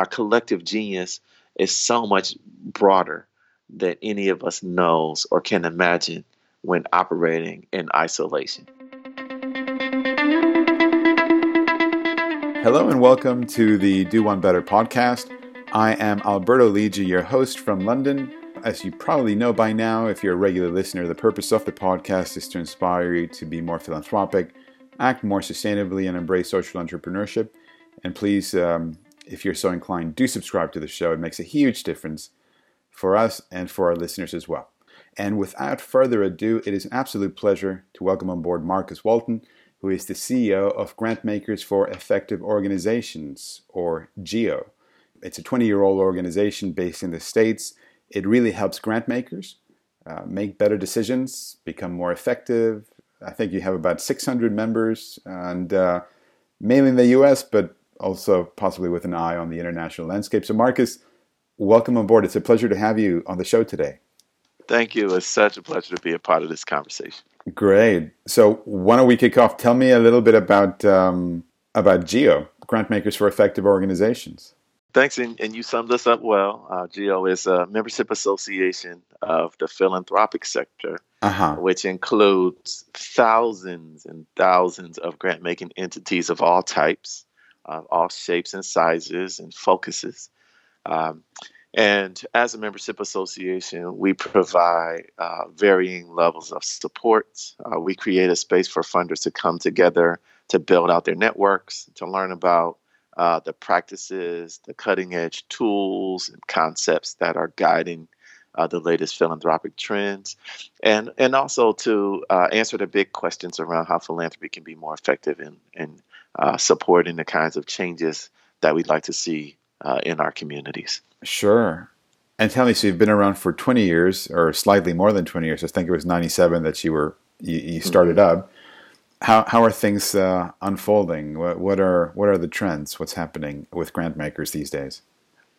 our collective genius is so much broader than any of us knows or can imagine when operating in isolation. Hello and welcome to the Do One Better podcast. I am Alberto Lidji, your host from London. As you probably know by now, if you're a regular listener, the purpose of the podcast is to inspire you to be more philanthropic, act more sustainably, and embrace social entrepreneurship. And please, um, if you're so inclined, do subscribe to the show. It makes a huge difference for us and for our listeners as well. And without further ado, it is an absolute pleasure to welcome on board Marcus Walton who is the CEO of Grantmakers for Effective Organizations, or GEO. It's a 20 year old organization based in the States. It really helps grantmakers uh, make better decisions, become more effective. I think you have about 600 members, and uh, mainly in the US, but also possibly with an eye on the international landscape. So, Marcus, welcome on board. It's a pleasure to have you on the show today. Thank you. It's such a pleasure to be a part of this conversation. Great. So why don't we kick off? Tell me a little bit about um, about GEO, Grantmakers for Effective Organizations. Thanks, and, and you summed us up well. Uh, GEO is a membership association of the philanthropic sector, uh-huh. which includes thousands and thousands of grant making entities of all types, uh, all shapes and sizes and focuses. Um, and as a membership association, we provide uh, varying levels of support. Uh, we create a space for funders to come together to build out their networks, to learn about uh, the practices, the cutting edge tools and concepts that are guiding uh, the latest philanthropic trends, and, and also to uh, answer the big questions around how philanthropy can be more effective in, in uh, supporting the kinds of changes that we'd like to see in our communities. Sure. And tell me, so you've been around for 20 years, or slightly more than 20 years. I think it was 97 that you were you, you started mm-hmm. up. How how are things uh, unfolding? What, what are what are the trends? What's happening with grant makers these days?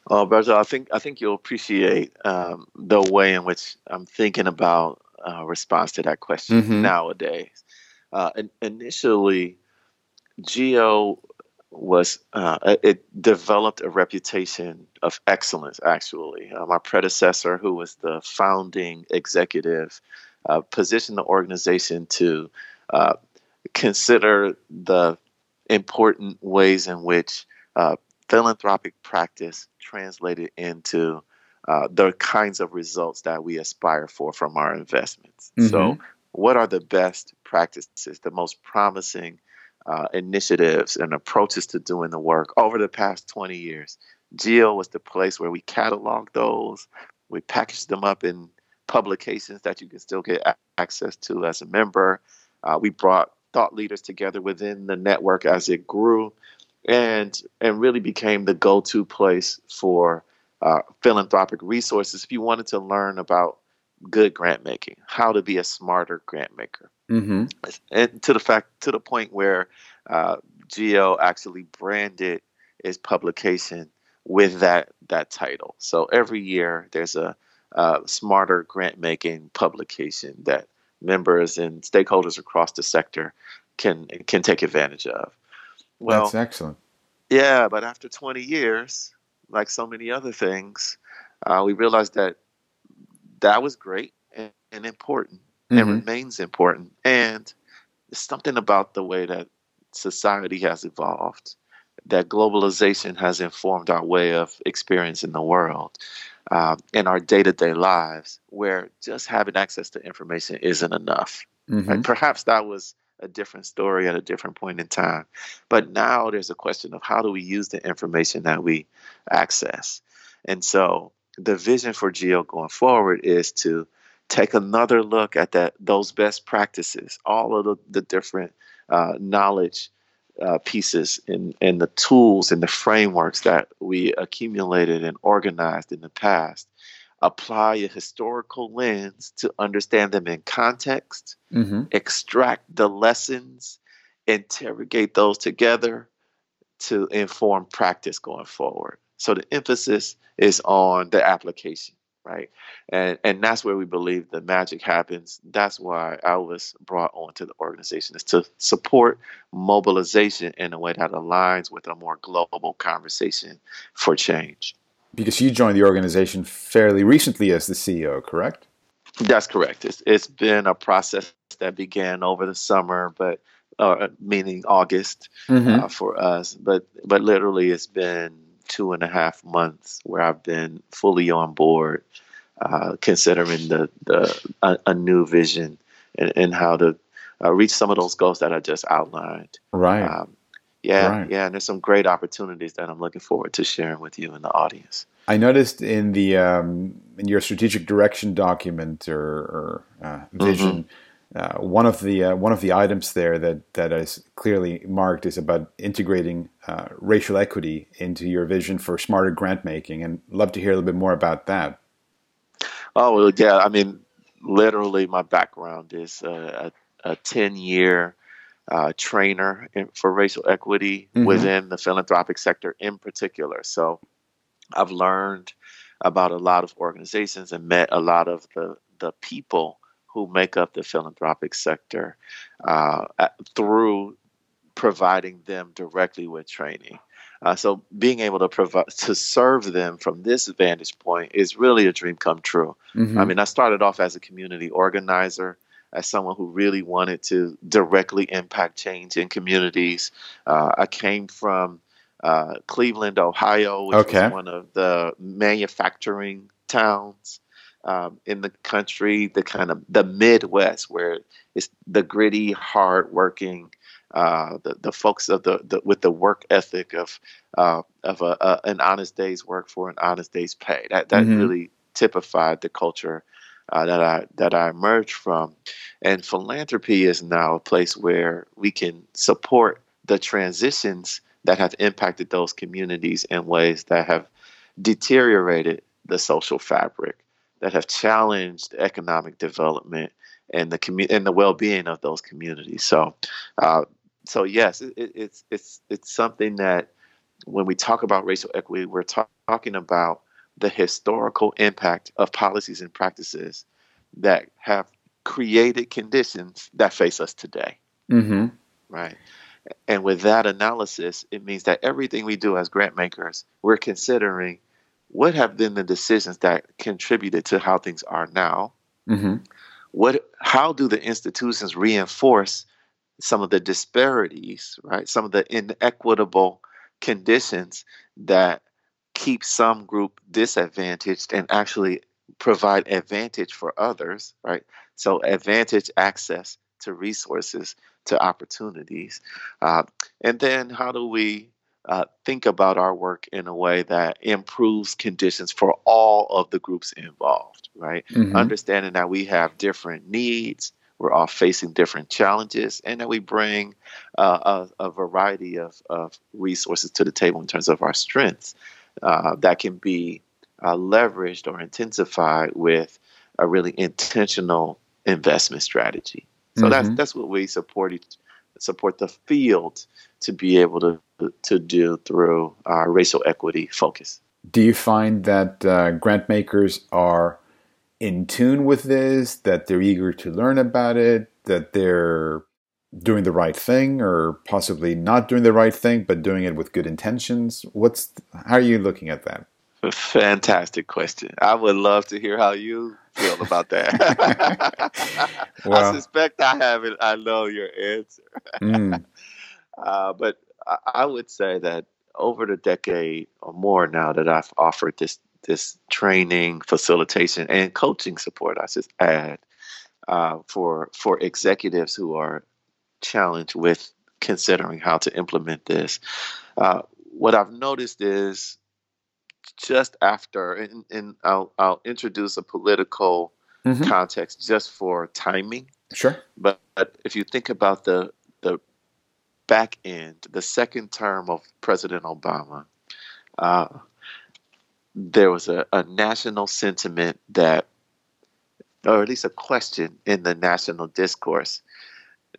Oh, Berger, I think I think you'll appreciate um, the way in which I'm thinking about uh, response to that question mm-hmm. nowadays. Uh, initially, Geo was uh, it developed a reputation of excellence. Actually, uh, my predecessor, who was the founding executive, uh, positioned the organization to uh, consider the important ways in which uh, philanthropic practice translated into uh, the kinds of results that we aspire for from our investments. Mm-hmm. So, what are the best practices, the most promising? Uh, initiatives and approaches to doing the work over the past 20 years. GEO was the place where we cataloged those, we packaged them up in publications that you can still get a- access to as a member. Uh, we brought thought leaders together within the network as it grew and and really became the go-to place for uh, philanthropic resources if you wanted to learn about good grant making, how to be a smarter grant maker. Mm-hmm. And to the fact, to the point where uh, GEO actually branded its publication with that that title. So every year there's a, a smarter grant making publication that members and stakeholders across the sector can can take advantage of. Well, that's excellent. Yeah, but after 20 years, like so many other things, uh, we realized that that was great and, and important mm-hmm. and remains important. And there's something about the way that society has evolved, that globalization has informed our way of experiencing the world uh, in our day to day lives, where just having access to information isn't enough. Mm-hmm. Perhaps that was a different story at a different point in time. But now there's a question of how do we use the information that we access? And so the vision for Geo going forward is to take another look at that those best practices, all of the, the different uh, knowledge uh, pieces and, and the tools and the frameworks that we accumulated and organized in the past. Apply a historical lens to understand them in context, mm-hmm. extract the lessons, interrogate those together to inform practice going forward. So the emphasis is on the application. Right? And and that's where we believe the magic happens. That's why I was brought onto the organization is to support mobilization in a way that aligns with a more global conversation for change. Because you joined the organization fairly recently as the CEO, correct? That's correct. It's, it's been a process that began over the summer, but uh, meaning August mm-hmm. uh, for us. But but literally, it's been two and a half months where I've been fully on board, uh, considering the the a, a new vision and, and how to uh, reach some of those goals that I just outlined. Right. Um, yeah, right. yeah, and there's some great opportunities that I'm looking forward to sharing with you and the audience. I noticed in the um, in your strategic direction document or, or uh, vision. Mm-hmm uh, one of the uh, one of the items there that that is clearly marked is about integrating uh, racial equity into your vision for smarter grant making, and love to hear a little bit more about that. Oh well, yeah. I mean, literally, my background is a, a ten year uh, trainer in, for racial equity mm-hmm. within the philanthropic sector, in particular. So, I've learned about a lot of organizations and met a lot of the the people who make up the philanthropic sector uh, through providing them directly with training. Uh, so being able to provide to serve them from this vantage point is really a dream come true. Mm-hmm. I mean, I started off as a community organizer, as someone who really wanted to directly impact change in communities. Uh, I came from uh, Cleveland, Ohio, which okay. was one of the manufacturing towns um, in the country, the kind of the Midwest, where it's the gritty, hardworking, uh, the the folks of the, the with the work ethic of uh, of a, a, an honest day's work for an honest day's pay. That that mm-hmm. really typified the culture uh, that I that I emerged from. And philanthropy is now a place where we can support the transitions that have impacted those communities in ways that have deteriorated the social fabric that have challenged economic development and the commu- and the well-being of those communities. So, uh, so yes, it, it's it's it's something that when we talk about racial equity, we're ta- talking about the historical impact of policies and practices that have created conditions that face us today. Mm-hmm. Right. And with that analysis, it means that everything we do as grant makers, we're considering what have been the decisions that contributed to how things are now? Mm-hmm. What, how do the institutions reinforce some of the disparities, right? Some of the inequitable conditions that keep some group disadvantaged and actually provide advantage for others, right? So advantage access to resources, to opportunities, uh, and then how do we uh, think about our work in a way that improves conditions for all of the groups involved, right? Mm-hmm. Understanding that we have different needs, we're all facing different challenges, and that we bring uh, a, a, variety of, of, resources to the table in terms of our strengths uh, that can be uh, leveraged or intensified with a really intentional investment strategy. So mm-hmm. that's that's what we support each, support the field to be able to to do through our racial equity focus. Do you find that uh, grant makers are in tune with this, that they're eager to learn about it, that they're doing the right thing, or possibly not doing the right thing, but doing it with good intentions? What's how are you looking at that? Fantastic question. I would love to hear how you feel about that. well, I suspect I haven't. I know your answer. mm. uh, but I would say that over the decade or more now that I've offered this this training, facilitation, and coaching support, I just add uh, for for executives who are challenged with considering how to implement this. Uh, what I've noticed is just after, and, and I'll, I'll introduce a political mm-hmm. context just for timing. Sure. But, but if you think about the the back end, the second term of President Obama, uh, there was a, a national sentiment that, or at least a question in the national discourse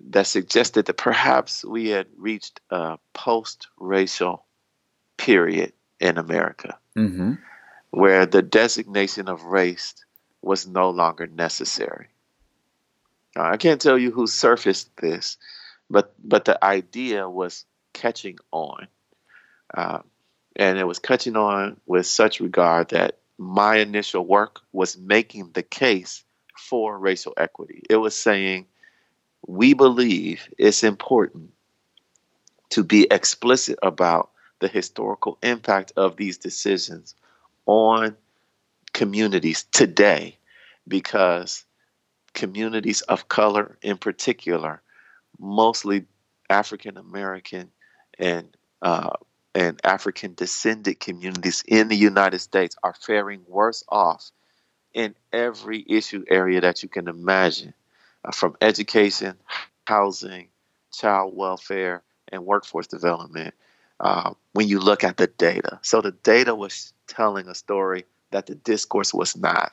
that suggested that perhaps we had reached a post racial period in America. Mm-hmm. where the designation of race was no longer necessary. Now, I can't tell you who surfaced this, but but the idea was catching on, uh, and it was catching on with such regard that my initial work was making the case for racial equity. It was saying we believe it's important to be explicit about the historical impact of these decisions on communities today because communities of color in particular, mostly African American and uh, and African descended communities in the United States are faring worse off in every issue area that you can imagine, uh, from education, housing, child welfare, and workforce development. Uh, when you look at the data, so the data was telling a story that the discourse was not.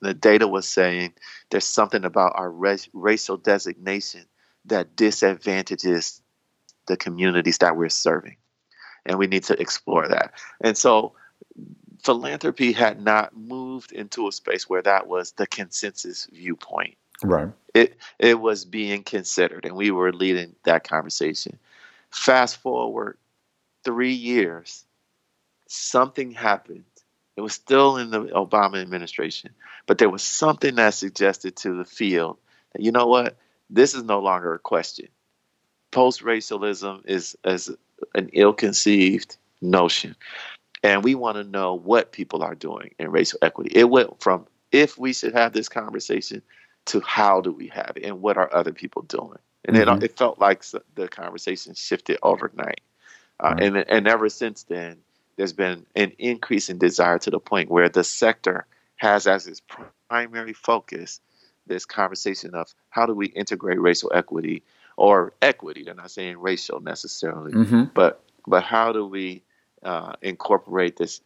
The data was saying there's something about our racial designation that disadvantages the communities that we're serving. And we need to explore that. And so philanthropy had not moved into a space where that was the consensus viewpoint. Right. It it was being considered and we were leading that conversation. Fast forward 3 years, something happened. It was still in the Obama administration, but there was something that suggested to the field that you know what? This is no longer a question. Post racialism is as an ill conceived notion. And we want to know what people are doing in racial equity. It went from if we should have this conversation to how do we have it and what are other people doing. And mm-hmm. it, it felt like the conversation shifted overnight. Uh, right. and, and ever since then, there's been an increase in desire to the point where the sector has as its primary focus this conversation of how do we integrate racial equity or equity. They're not saying racial necessarily, mm-hmm. but but how do we uh, incorporate this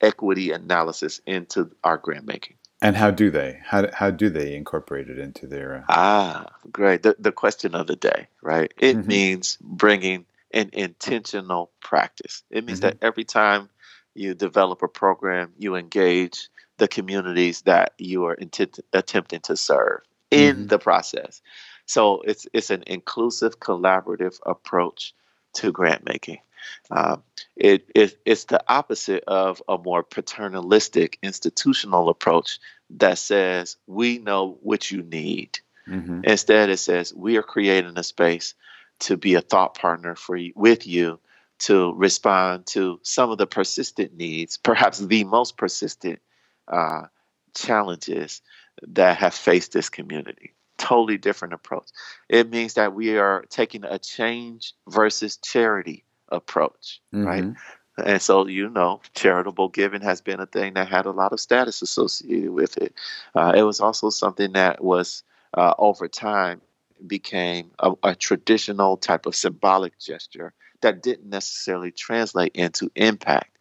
equity analysis into our grant making? And how do they? How, how do they incorporate it into their? Uh... Ah, great. The, the question of the day, right? It mm-hmm. means bringing an intentional practice. It means mm-hmm. that every time you develop a program, you engage the communities that you are intent- attempting to serve in mm-hmm. the process. So it's it's an inclusive, collaborative approach to grant making. Um, it, it, it's the opposite of a more paternalistic institutional approach that says we know what you need. Mm-hmm. Instead, it says we are creating a space to be a thought partner for you, with you to respond to some of the persistent needs, perhaps the most persistent uh, challenges that have faced this community totally different approach. It means that we are taking a change versus charity approach, mm-hmm. right? And so, you know, charitable giving has been a thing that had a lot of status associated with it. Uh, it was also something that was, uh, over time, became a, a traditional type of symbolic gesture that didn't necessarily translate into impact.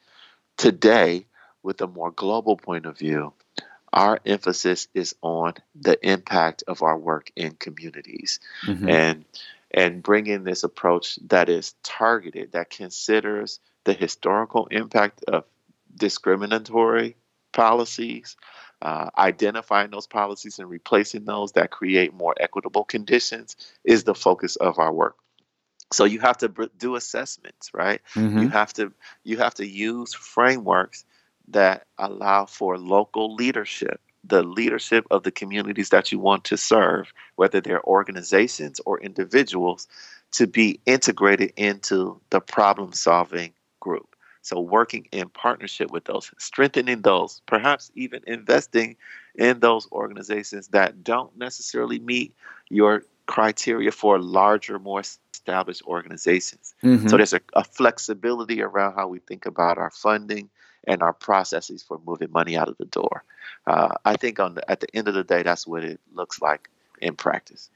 Today, with a more global point of view, our emphasis is on the impact of our work in communities mm-hmm. and and bringing this approach that is targeted that considers the historical impact of discriminatory policies uh, identifying those policies and replacing those that create more equitable conditions is the focus of our work so you have to do assessments right mm-hmm. you have to you have to use frameworks that allow for local leadership, the leadership of the communities that you want to serve, whether they're organizations or individuals, to be integrated into the problem solving group. So, working in partnership with those, strengthening those, perhaps even investing in those organizations that don't necessarily meet your criteria for larger, more established organizations. Mm-hmm. So, there's a, a flexibility around how we think about our funding, and our processes for moving money out of the door. Uh, I think on the, at the end of the day, that's what it looks like in practice.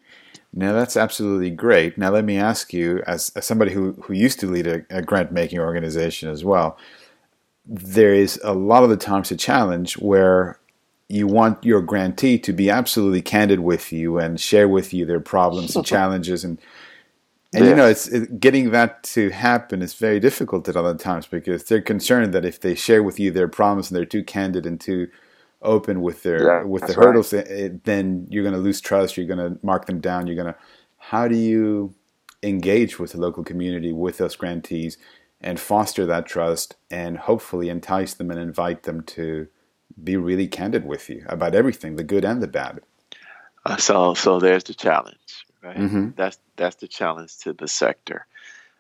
Now that's absolutely great. Now let me ask you, as, as somebody who, who used to lead a, a grant making organization as well, there is a lot of the times a challenge where you want your grantee to be absolutely candid with you and share with you their problems and challenges and And you know, it's it, getting that to happen is very difficult at other times because they're concerned that if they share with you their problems and they're too candid and too open with their yeah, with the hurdles, right. it, then you're going to lose trust. You're going to mark them down. You're going to. How do you engage with the local community with those grantees and foster that trust and hopefully entice them and invite them to be really candid with you about everything, the good and the bad? Uh, so, so there's the challenge right? Mm-hmm. That's that's the challenge to the sector.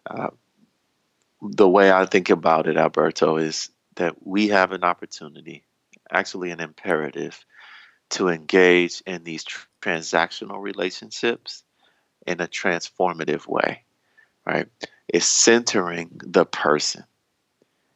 Uh, the way I think about it, Alberto, is that we have an opportunity, actually an imperative, to engage in these tr- transactional relationships in a transformative way, right? It's centering the person.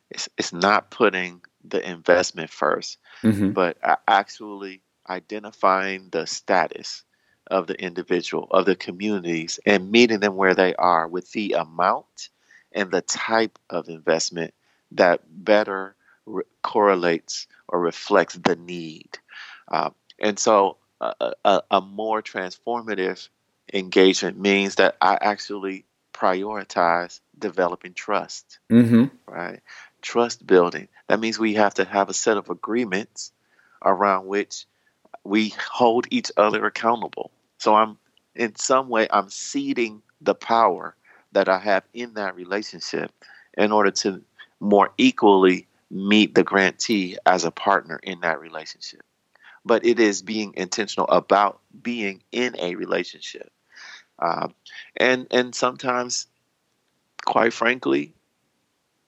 It's, it's not putting the investment 1st mm-hmm. but actually identifying the status of the individual, of the communities, and meeting them where they are with the amount and the type of investment that better re- correlates or reflects the need. Uh, and so a, a, a, more transformative engagement means that I actually prioritize developing trust, mm-hmm. right? Trust building. That means we have to have a set of agreements around which we hold each other accountable. So I'm in some way I'm ceding the power that I have in that relationship in order to more equally meet the grantee as a partner in that relationship. But it is being intentional about being in a relationship. Um, and and sometimes, quite frankly,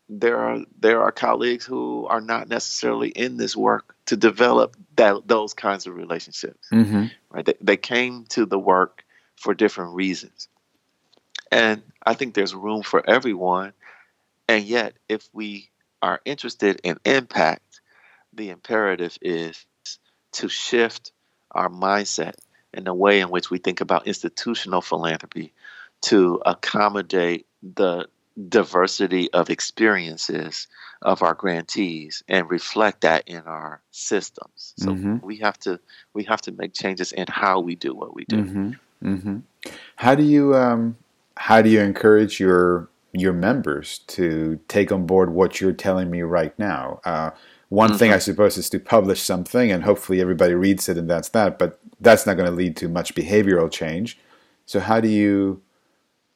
there are there are colleagues who are not necessarily in this work to develop that those kinds of relationships. Mm-hmm. Right? They, they came to the work for different reasons, and I think there's room for everyone. And yet, if we are interested in impact, the imperative is to shift our mindset and the way in which we think about institutional philanthropy to accommodate the diversity of experiences of our grantees and reflect that in our systems. So mm-hmm. we have to we have to make changes in how we do what we do. Mm-hmm. Mm-hmm. How do you um, how do you encourage your your members to take on board what you're telling me right now? Uh, one thing I mm-hmm. suppose is to publish something and hopefully everybody reads it and that's that, but that's not going to lead to much behavioral change. So how do you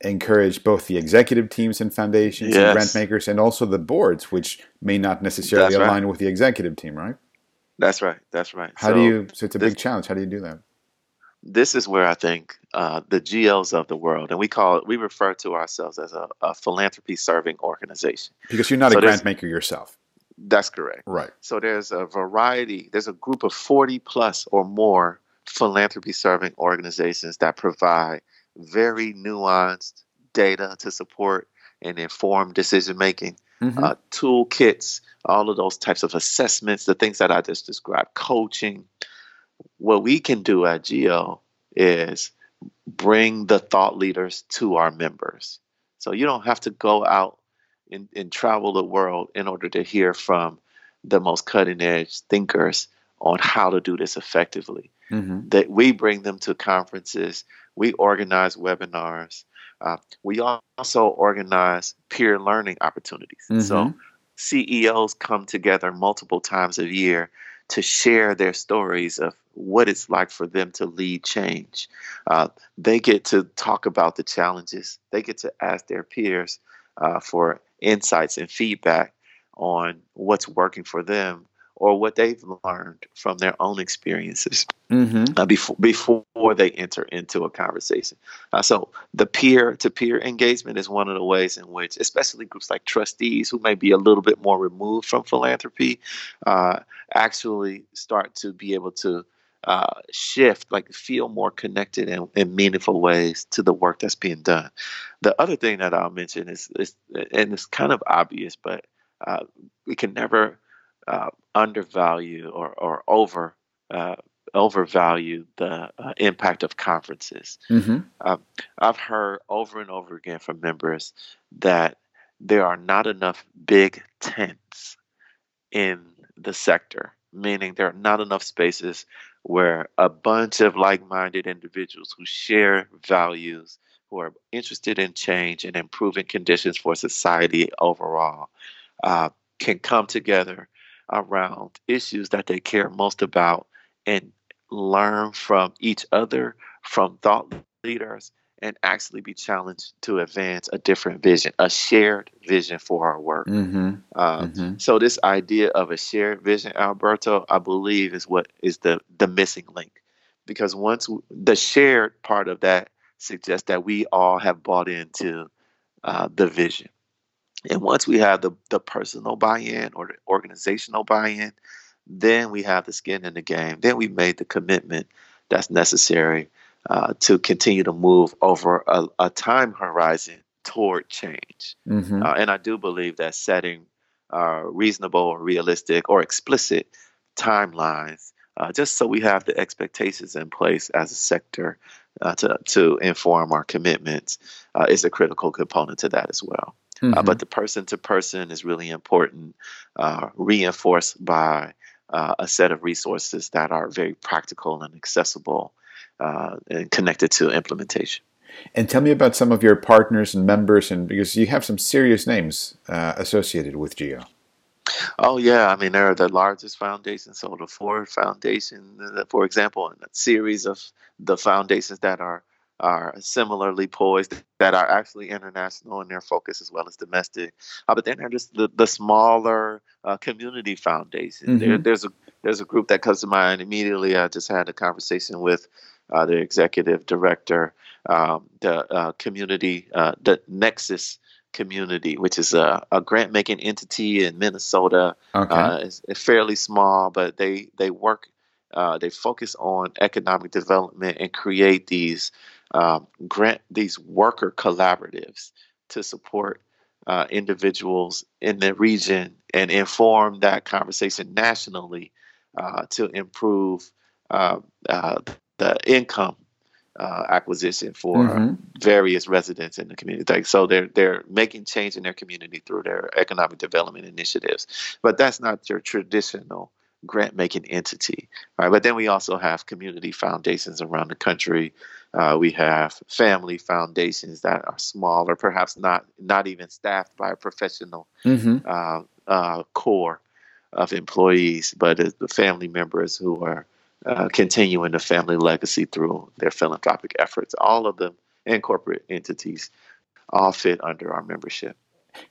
encourage both the executive teams and foundations yes. and grant makers and also the boards, which may not necessarily That's align right. with the executive team, right? That's right. That's right. How so do you? So it's a this, big challenge. How do you do that? This is where I think uh, the GEOs of the world, and we call it, we refer to ourselves as a, a philanthropy serving organization. Because you're not so a grant maker yourself. That's correct. Right. So there's a variety. There's a group of 40 plus or more philanthropy serving organizations that provide very nuanced data to support and inform decision making. Mm-hmm. Uh, toolkits, all of those types of assessments, the things that I just described, coaching. What we can do at Geo is bring the thought leaders to our members. So you don't have to go out and, and travel the world in order to hear from the most cutting edge thinkers on how to do this effectively. Mm-hmm. That we bring them to conferences, we organize webinars, uh, we also organize peer learning opportunities. Mm-hmm. So CEOs come together multiple times a year to share their stories of what it's like for them to lead change. Uh, they get to talk about the challenges. They get to ask their peers uh, for insights and feedback on what's working for them or what they've learned from their own experiences mm-hmm. uh, before before they enter into a conversation. Uh, so the peer to peer engagement is one of the ways in which, especially groups like trustees who may be a little bit more removed from philanthropy, uh, actually start to be able to. Uh, shift, like feel more connected in, in meaningful ways to the work that's being done. The other thing that I'll mention is, is and it's kind of obvious, but uh, we can never uh, undervalue or, or over uh, overvalue the uh, impact of conferences. Mm-hmm. Um, I've heard over and over again from members that there are not enough big tents in the sector, meaning there are not enough spaces where a bunch of like minded individuals who share values, who are interested in change and improving conditions for society overall uh, can come together around issues that they care most about and learn from each other, from thought leaders, and actually be challenged to advance a different vision, a shared vision for our work. Mm-hmm. Uh, mm-hmm. So this idea of a shared vision, Alberto, I believe is what is the the missing link, because once the shared part of that suggests that we all have bought into uh, the vision, and once we have the the personal buy-in or the organizational buy-in, then we have the skin in the game. Then we made the commitment that's necessary uh, to continue to move over a, a time horizon toward change. Mm-hmm. Uh, and I do believe that setting uh, reasonable realistic or explicit timelines, uh, just so we have the expectations in place as a sector uh, to, to inform our commitments, uh, is a critical component to that as well. Mm-hmm. but the person to person is really important, reinforced by a set of resources that are very practical and accessible uh, and connected to implementation. And tell me about some of your partners and members, and because you have some serious names uh, associated with GEO. Oh yeah, I mean they're the largest foundation. So the Ford Foundation, uh, for example, and a series of the foundations that are are similarly poised that are actually international in their focus as well as domestic. Uh, but then there's the, the smaller uh, community foundations. Mm-hmm. There, there's a there's a group that comes to mind immediately. I just had a conversation with uh, the executive director, um, the uh, community, uh, the Nexus community, which is a, a grant making entity in Minnesota. Okay. Uh, it's, it's, fairly small, but they they work. Uh, they focus on economic development and create these um, grant these worker collaboratives to support uh, individuals in the region and inform that conversation nationally uh, to improve uh, uh the income uh, acquisition for mm-hmm. various residents in the community. So they're they're making change in their community through their economic development initiatives. But that's not your traditional grant making entity. Right? But then we also have community foundations around the country. Uh, we have family foundations that are smaller, perhaps not not even staffed by a professional mm-hmm. uh, uh, core of employees, but the family members who are uh, continuing the family legacy through their philanthropic efforts. All of them and corporate entities all fit under our membership.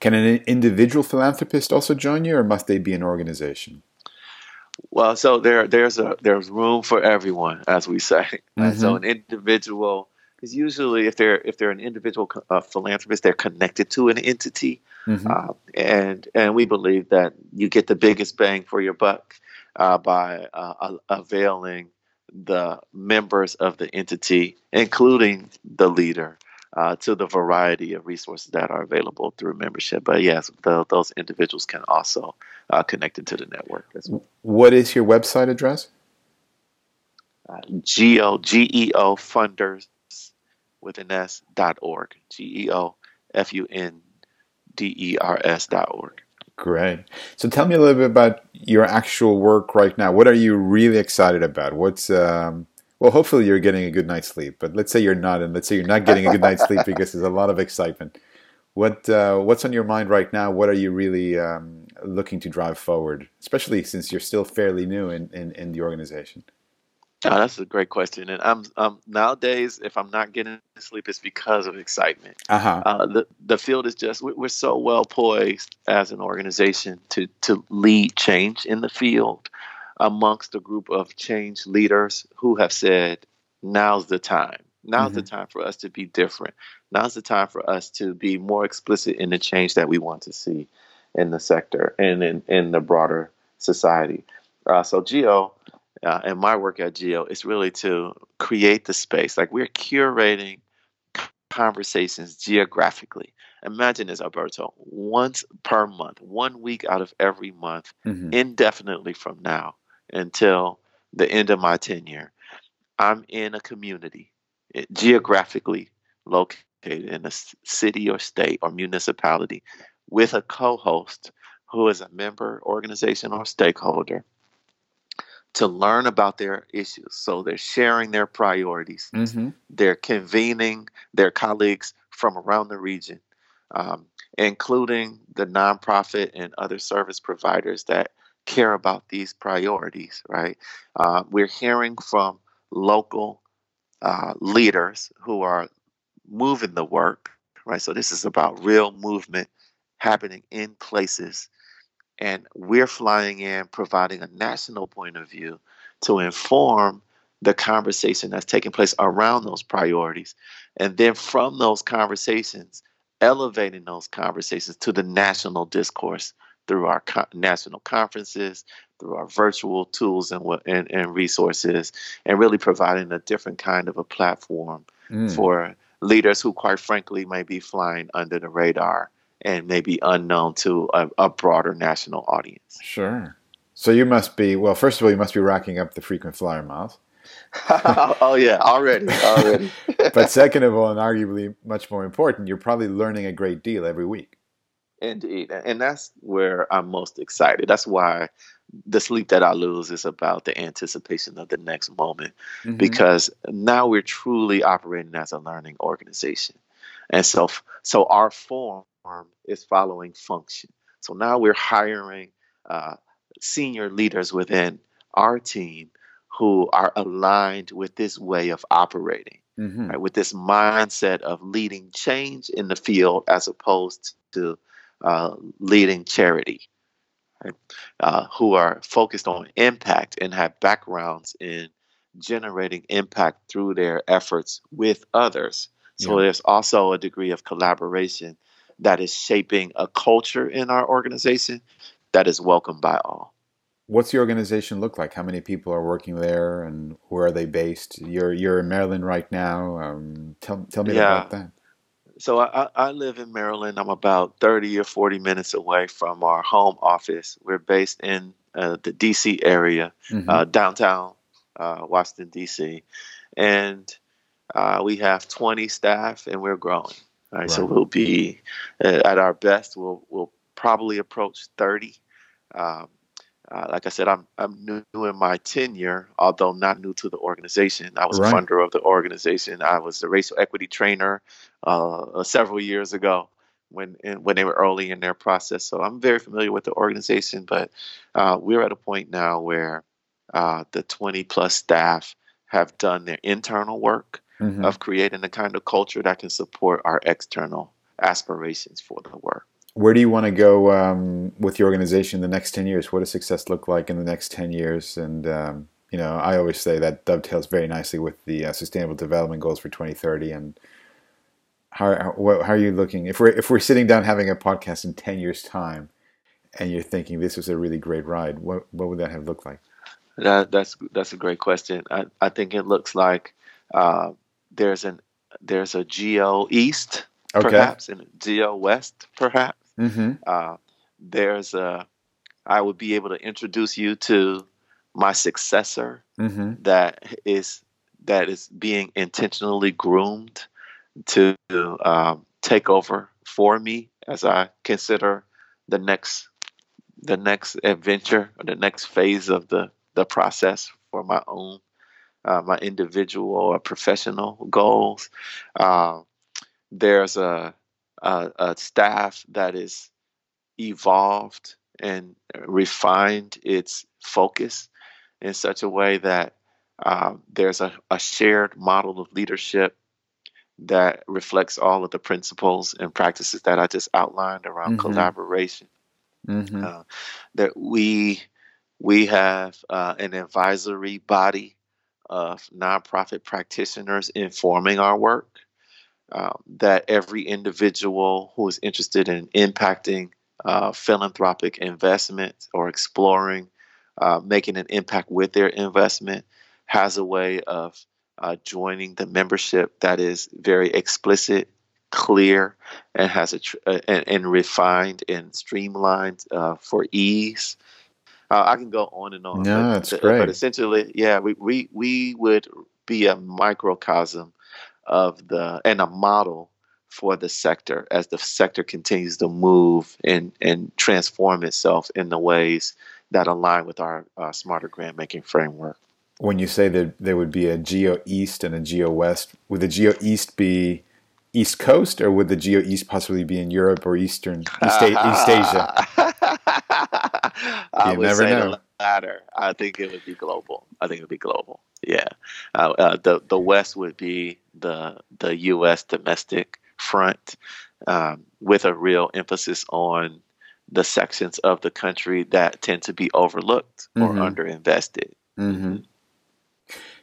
Can an individual philanthropist also join you, or must they be an organization? Well, so there, there's a there's room for everyone, as we say. Mm-hmm. So an individual is usually if they're if they're an individual uh, philanthropist, they're connected to an entity, mm-hmm. uh, and and we believe that you get the biggest bang for your buck uh, by uh, availing the members of the entity, including the leader, uh, to the variety of resources that are available through membership. But yes, the, those individuals can also uh, connect into the network. Well. What is your website address? Uh, Geo G E O funders with an S dot org. G E O F U N D E R S dot org. Great. So tell me a little bit about your actual work right now. What are you really excited about? What's um, well, hopefully you're getting a good night's sleep. But let's say you're not, and let's say you're not getting a good night's sleep because there's a lot of excitement. What uh, what's on your mind right now? What are you really um, looking to drive forward, especially since you're still fairly new in, in, in the organization? Oh, that's a great question. And I'm, I'm nowadays, if I'm not getting sleep, it's because of excitement. Uh-huh. Uh, the the field is just we're so well poised as an organization to to lead change in the field amongst a group of change leaders who have said, "Now's the time. Now's mm-hmm. the time for us to be different. Now's the time for us to be more explicit in the change that we want to see in the sector and in in the broader society." Uh, so, Geo uh, and my work at Geo is really to create the space. Like we're curating conversations geographically. Imagine this, Alberto, once per month, one week out of every month, mm-hmm. indefinitely from now until the end of my tenure. I'm in a community, it, eh, geographically located in a city or state or municipality with a co host who is a member, organization, or stakeholder to learn about their issues. So they're sharing their priorities. Mm-hmm. They're convening their colleagues from around the region, um, including the nonprofit and other service providers that care about these priorities, right? Uh, we're hearing from local uh, leaders who are moving the work, right? So this is about real movement happening in places. And we're flying in, providing a national point of view to inform the conversation that's taking place around those priorities. And then from those conversations, elevating those conversations to the national discourse through our co- national conferences, through our virtual tools and, and, and resources, and really providing a different kind of a platform mm. for leaders who, quite frankly, may be flying under the radar and may be unknown to a, a broader national audience. Sure. So you must be well. First of all, you must be racking up the frequent flyer miles. oh yeah, already, already. but second of all, and arguably much more important, you're probably learning a great deal every week. Indeed. And that's where I'm most excited. That's why the sleep that I lose is about the anticipation of the next moment mm-hmm. because now we're truly operating as a learning organization. And so so our form is following function. So now we're hiring uh, senior leaders within our team who are aligned with this way of operating, mm-hmm. right, with this mindset of leading change in the field as opposed to uh, leading charity, right? uh, who are focused on impact and have backgrounds in generating impact through their efforts with others. So yeah. there's also a degree of collaboration that is shaping a culture in our organization that is welcomed by all. What's the organization look like? How many people are working there, and where are they based? You're you're in Maryland right now. Um, tell tell me yeah. about that so I, I live in Maryland. I'm about 30 or 40 minutes away from our home office. We're based in uh, the DC area, mm-hmm. uh, downtown uh, Washington, DC. And uh, we have 20 staff and we're growing. Right? right. So we'll be uh, at our best, we'll, we'll probably approach 30. Um, uh, like I said, I'm I'm new in my tenure, although not new to the organization. I was right. a funder of the organization. I was a racial equity trainer uh, several years ago when in, when they were early in their process. So I'm very familiar with the organization. But uh, we're at a point now where uh, the 20 plus staff have done their internal work mm-hmm. of creating the kind of culture that can support our external aspirations for the work where do you want to go um, with your organization in the next 10 years? What does success look like in the next 10 years? And, um, you know, I always say that dovetails very nicely with the uh, Sustainable Development Goals for 2030. And how, how, how, are you looking? If we're, if we're sitting down having a podcast in 10 years' time and you're thinking this was a really great ride, what, what would that have looked like? That, that's, that's a great question. I, I think it looks like uh, there's, an, there's a Geo East, okay. perhaps, and Geo West, perhaps Mm-hmm. Uh, there's a, I would be able to introduce you to my successor mm-hmm. that is that is being intentionally groomed to um, take over for me as I consider the next the next adventure or the next phase of the the process for my own uh, my individual or professional goals. Uh, there's a uh, a staff that is evolved and refined its focus in such a way that um, there's a, a, shared model of leadership that reflects all of the principles and practices that I just outlined around mm-hmm. collaboration. Mm-hmm. Uh, that we we have uh, an advisory body of nonprofit practitioners informing our work um, that every individual who is interested in impacting uh, philanthropic investment or exploring uh, making an impact with their investment has a way of uh, joining the membership that is very explicit, clear, and has a tr- uh, and, and, refined and streamlined uh, for ease. Uh, I can go on and on. No, that's great. But essentially, yeah, we, we we would be a microcosm of the and a model for the sector as the sector continues to move and and transform itself in the ways that align with our uh, smarter grant making framework. When you say that there would be a Geo East and a Geo West, would the Geo East be East Coast, or would the Geo East possibly be in Europe or Eastern East, East Asia? I you would never say know. the latter. I think it would be global. I think it would be global. Yeah, uh, uh, the the West would be the the U.S. domestic front, um, with a real emphasis on the sections of the country that tend to be overlooked or mm-hmm. underinvested. Mm-hmm.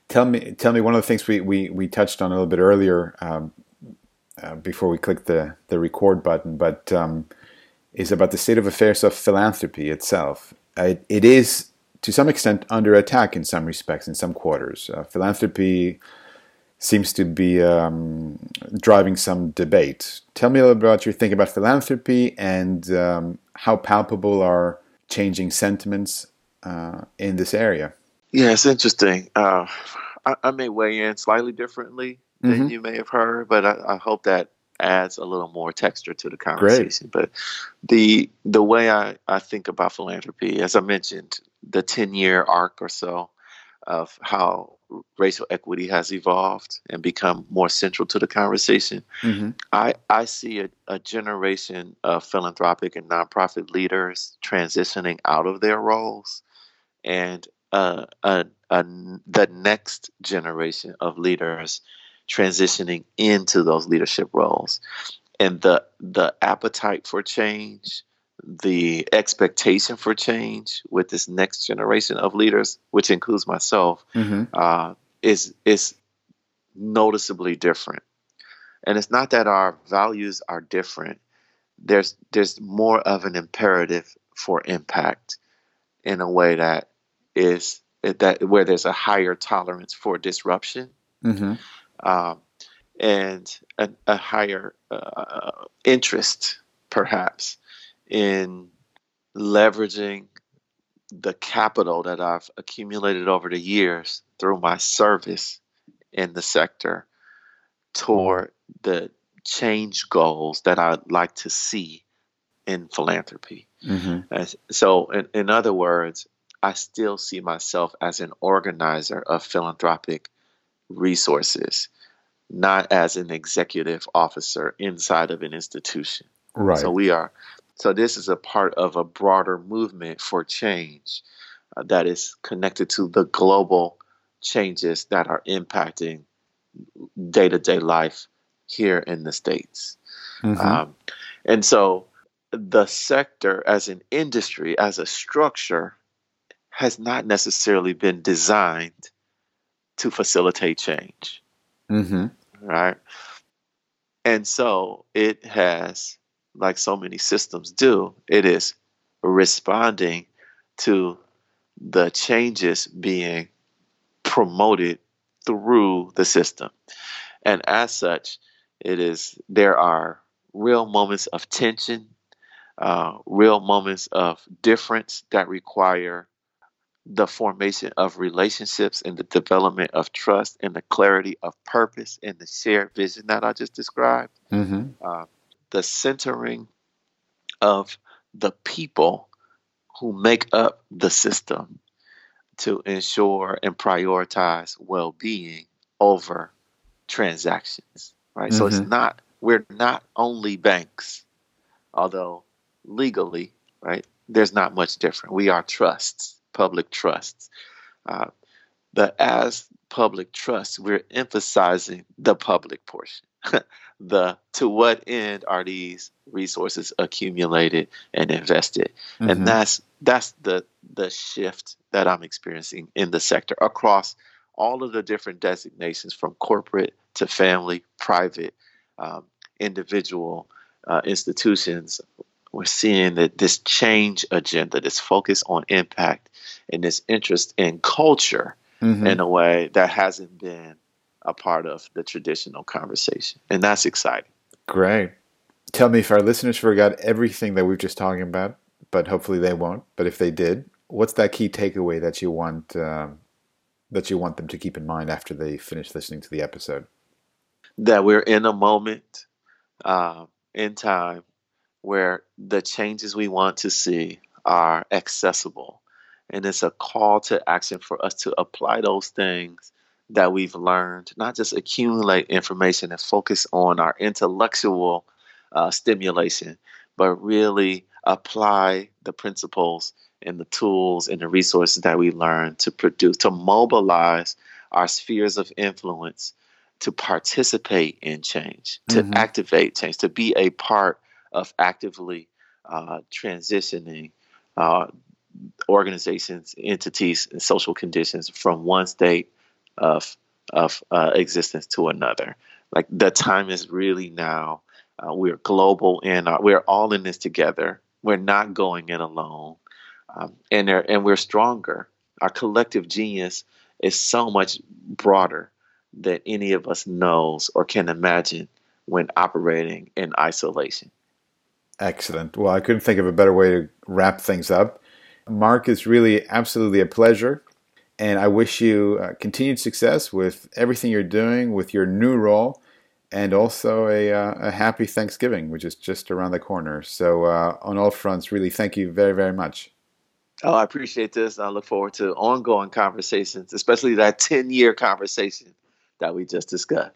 Tell me, tell me one of the things we, we, we touched on a little bit earlier um, uh, before we clicked the, the record button, but um, is about the state of affairs of philanthropy itself. it, it is to some extent under attack in some respects in some quarters. Uh, philanthropy seems to be um, driving some debate. Tell me a little about your thinking about philanthropy and um, how palpable are changing sentiments uh, in this area. Yeah, it's interesting. Uh, I, I, may weigh in slightly differently than mm-hmm. you may have heard, but I, I, hope that adds a little more texture to the conversation. Great. But the the way I, I think about philanthropy, as I mentioned, the ten year arc or so of how racial equity has evolved and become more central to the conversation. Mm-hmm. I, I see a, a, generation of philanthropic and nonprofit leaders transitioning out of their roles and uh, a, a, the next generation of leaders transitioning into those leadership roles. And the the appetite for change the expectation for change with this next generation of leaders, which includes myself, mm-hmm. uh, is is noticeably different. And it's not that our values are different. There's there's more of an imperative for impact in a way that is that where there's a higher tolerance for disruption mm-hmm. Um, and a, a higher uh, interest, perhaps, in leveraging the capital that I've accumulated over the years through my service in the sector toward the change goals that I'd like to see in philanthropy. Mm-hmm. So, in, in other words, I still see myself as an organizer of philanthropic resources, not as an executive officer inside of an institution. Right. So we are so this is a part of a broader movement for change uh, that is connected to the global changes that are impacting day to day life here in the States. Mm-hmm. Um, and so the sector as an industry, as a structure, has not necessarily been designed to facilitate change. Mm-hmm. Right. And so it has like so many systems do, it is responding to the changes being promoted through the system. And as such, it is there are real moments of tension, uh, real moments of difference that require the formation of relationships and the development of trust and the clarity of purpose and the shared vision that I just described. Mm-hmm. Uh, the centering of the people who make up the system to ensure and prioritize well-being over transactions right mm-hmm. so it's mm-hmm. not we're not only banks although legally right there's not much different we are trusts public trusts. Uh, but as public trusts we're emphasizing the public portion. The to what end are these resources accumulated and invested? Mm-hmm. and that's that's the the shift that i'm experiencing in the sector across all of the different designations from corporate to family private um, individual uh, institutions we're seeing that this change agenda this focus on impact and this interest in culture mm-hmm. in a way that hasn't been a part of the traditional conversation. And that's exciting. Great. Tell me if our listeners forgot everything that we've just talking about, but hopefully they won't. But if they did, what's that key takeaway that you want um, that you want them to keep in mind after they finish listening to the episode? That we're in a moment uh, in time where the changes we want to see are accessible And it's a call to action for us to apply those things that we've learned, not just accumulate information and focus on our intellectual uh, stimulation, but really apply the principles and the tools and the resources that we learn to produce, to mobilize our spheres of influence to participate in change, to mm-hmm. activate change, to be a part of actively uh, transitioning uh, organizations, entities, and social conditions from one state of of uh, existence to another. Like the time is really now. Uh, we're global and we're all in this together. We're not going it alone, um, and and we're stronger. Our collective genius is so much broader than any of us knows or can imagine when operating in isolation. Excellent. Well, I couldn't think of a better way to wrap things up. Mark, it's really absolutely a pleasure. And I wish you uh, continued success with everything you're doing, with your new role, and also a, uh, a happy Thanksgiving, which is just around the corner. So, uh, on all fronts, really thank you very, very much. Oh, I appreciate this. I look forward to ongoing conversations, especially that 10 year conversation that we just discussed.